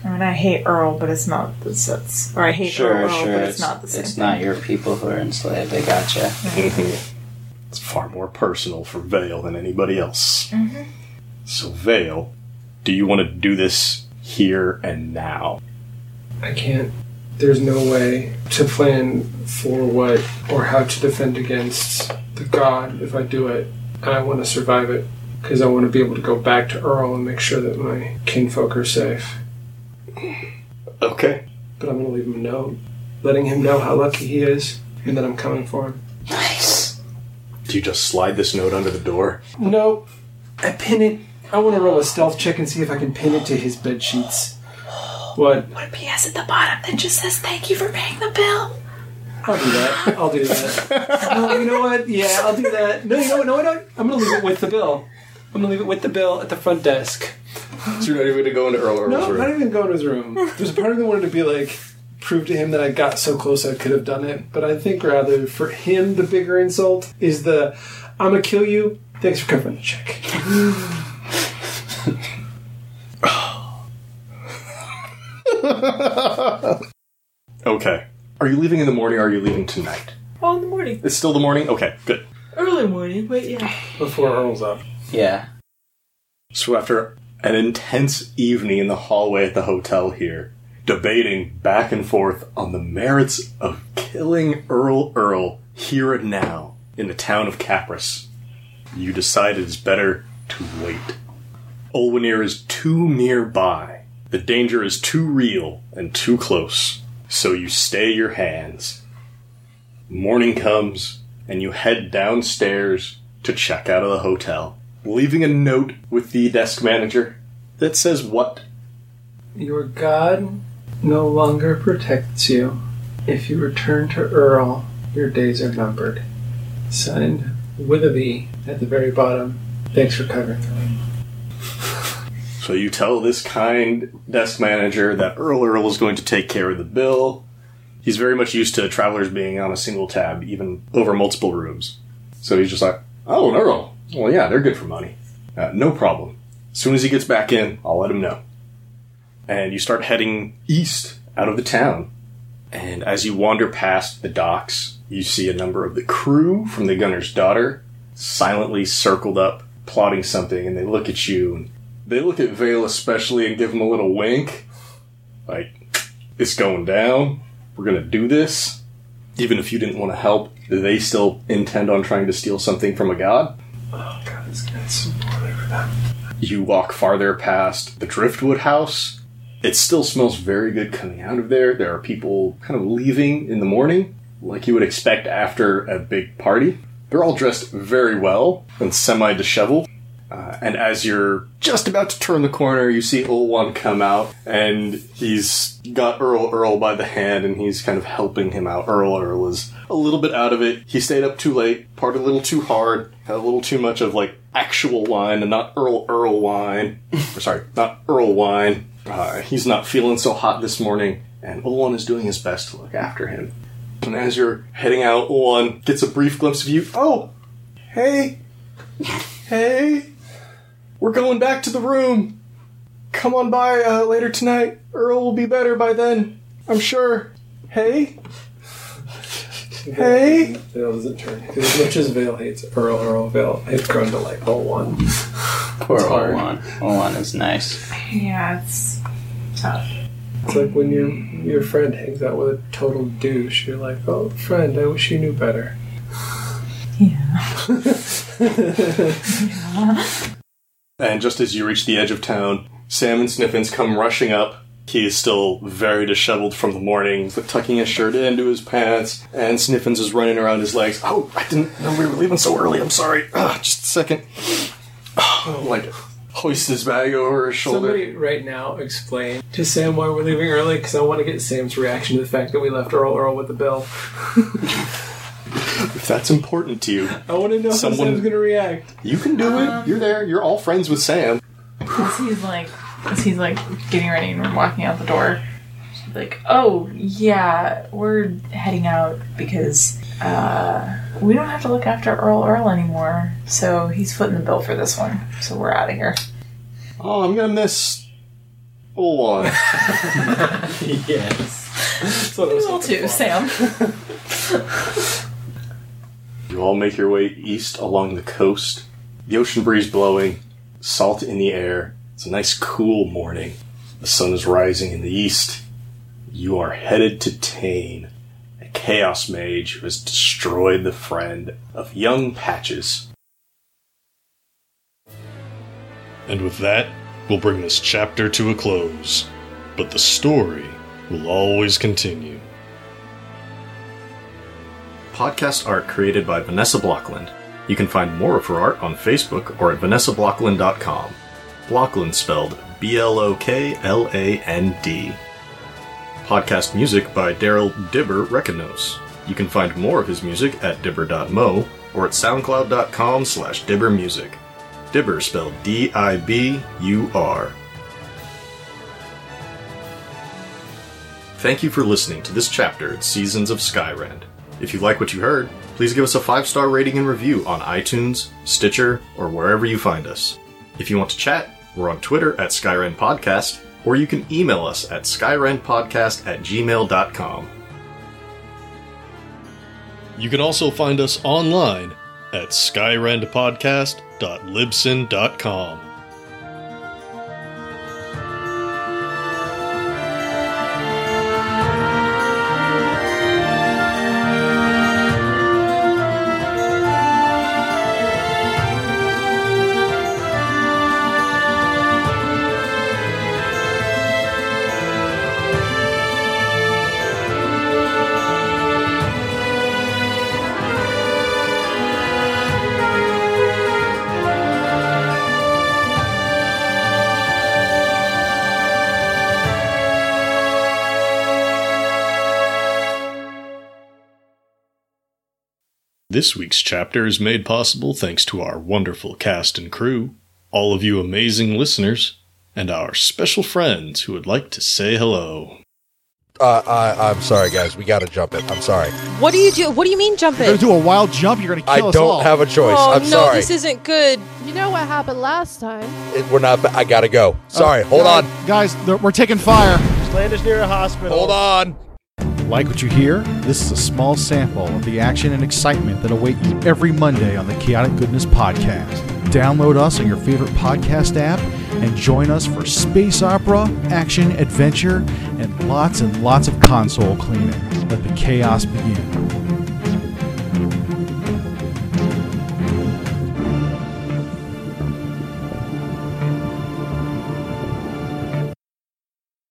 I mean, I hate Earl, but it's not the sets. Or I hate Sure, Earl, sure. but it's, not the same It's not your people who are enslaved. I gotcha. It's far more personal for Vale than anybody else. Mhm. So, Vale, do you want to do this here and now? I can't. There's no way to plan for what or how to defend against the god if I do it. And I want to survive it because I want to be able to go back to Earl and make sure that my kinfolk are safe. Okay. But I'm going to leave him a note, letting him know how lucky he is and that I'm coming for him. Nice. Do you just slide this note under the door? No, I pin it. I want to roll a stealth check and see if I can pin it to his bed sheets. What? What a PS at the bottom that just says thank you for paying the bill? I'll do that. I'll do that. no, you know what? Yeah, I'll do that. No, you know what? No, I don't. I'm gonna leave it with the bill. I'm gonna leave it with the bill at the front desk. So you're not even going to go into Earl Earl's No, room? not even go to his room. There's a part of me wanted to be like, prove to him that I got so close I could have done it. But I think rather for him, the bigger insult is the, I'm gonna kill you. Thanks for covering the check. *laughs* *laughs* Okay. Are you leaving in the morning or are you leaving tonight? Oh, in the morning. It's still the morning? Okay, good. Early morning, but yeah. Before Earl's up. Yeah. So after an intense evening in the hallway at the hotel here, debating back and forth on the merits of killing Earl Earl here and now in the town of Capris, you decide it's better to wait. Olwenir is too nearby. The danger is too real and too close. So you stay your hands. Morning comes, and you head downstairs to check out of the hotel, leaving a note with the desk manager that says what? Your god no longer protects you. If you return to Earl, your days are numbered. Signed with a V at the very bottom. Thanks for covering for me. So you tell this kind desk manager that Earl Earl is going to take care of the bill. He's very much used to travelers being on a single tab, even over multiple rooms. So he's just like, oh, an Earl. Well, yeah, they're good for money. Uh, no problem. As soon as he gets back in, I'll let him know. And you start heading east out of the town. And as you wander past the docks, you see a number of the crew from the Gunner's Daughter silently circled up, plotting something, and they look at you and they look at Vale especially and give him a little wink. Like, it's going down. We're gonna do this. Even if you didn't want to help, they still intend on trying to steal something from a god? Oh god, this guy's so poorly for them. You walk farther past the Driftwood house. It still smells very good coming out of there. There are people kind of leaving in the morning, like you would expect after a big party. They're all dressed very well and semi disheveled. Uh, and as you're just about to turn the corner, you see Ulwan come out, and he's got Earl Earl by the hand, and he's kind of helping him out. Earl Earl is a little bit out of it. He stayed up too late, partied a little too hard, had a little too much of like actual wine and not Earl Earl wine. or sorry, not Earl wine. Uh, he's not feeling so hot this morning, and Ulwan is doing his best to look after him. And as you're heading out, Ulwan gets a brief glimpse of you. Oh, hey, *laughs* hey. We're going back to the room. Come on by uh, later tonight. Earl will be better by then. I'm sure. Hey? Hey? Vale doesn't turn. Because *laughs* as much as Vale hates Earl, Earl Vale has grown to like all one. Poor hard. Olwan. Olwan is nice. Yeah, it's tough. It's like when your your friend hangs out with a total douche. You're like, oh, friend, I wish you knew better. *laughs* *laughs* And just as you reach the edge of town, Sam and Sniffins come rushing up. He is still very disheveled from the morning, He's tucking his shirt into his pants, and Sniffins is running around his legs. Oh, I didn't know we were leaving so early. I'm sorry. *clears throat* Just a second. *sighs* Oh, like hoist his bag over his shoulder. Somebody right now explain to Sam why we're leaving early because I want to get Sam's reaction to the fact that we left Earl Earl with the bill. *laughs* If that's important to you, I want to know Someone- how Sam's going to react. you can do it. You're there. You're all friends with Sam. As he's like, as he's like getting ready and walking out the door, she's like, "Oh yeah, we're heading out because uh, we don't have to look after Earl Earl anymore. So he's footing the bill for this one. So we're out of here." Oh, I'm gonna miss Ulwan. *laughs* yes. That's what I You was will hoping too, for. Sam. *laughs* You all make your way east along the coast, the ocean breeze blowing, salt in the air, It's a nice cool morning. The sun is rising in the east. You are headed to Tane, a chaos mage who has destroyed the friend of young Patches. And with that, we'll bring this chapter to a close. But the story will always continue. Podcast art created by Vanessa Blokland. You can find more of her art on Facebook or at vanessablokland.com. Blokland spelled B L O K L A N D. Podcast music by Daryl Dibur Reconos. You can find more of his music at dibur.mo or at soundcloud.com slash diburmusic. Dibur spelled D I B U R. Thank you for listening to this chapter at Seasons of Skyrend. If you like what you heard, please give us a five star rating and review on iTunes, Stitcher, or wherever you find us. If you want to chat, we're on Twitter at Skyrend Podcast, or you can email us at skyrendpodcast at gmail.com. You can also find us online at skyrendpodcast.libsyn.com. This week's chapter is made possible thanks to our wonderful cast and crew, all of you amazing listeners, and our special friends who would like to say hello. Uh, I, I'm sorry, guys. We got to jump it. I'm sorry. What do you do? What do you mean jump it? You're gonna do a wild jump. You're gonna I kill us don't have a choice. oh I'm no, sorry. this isn't good. You know what happened last time? It- we're not. I gotta go. Sorry. Uh, Hold guys- on. guys. th- We're taking fire. Land us near a hospital. Hold on. Like what you hear? This is a small sample of the action and excitement that await you every Monday on the Chaotic Goodness Podcast. Download us on your favorite podcast app and join us for space opera, action, adventure, and lots and lots of console cleaning. Let the chaos begin.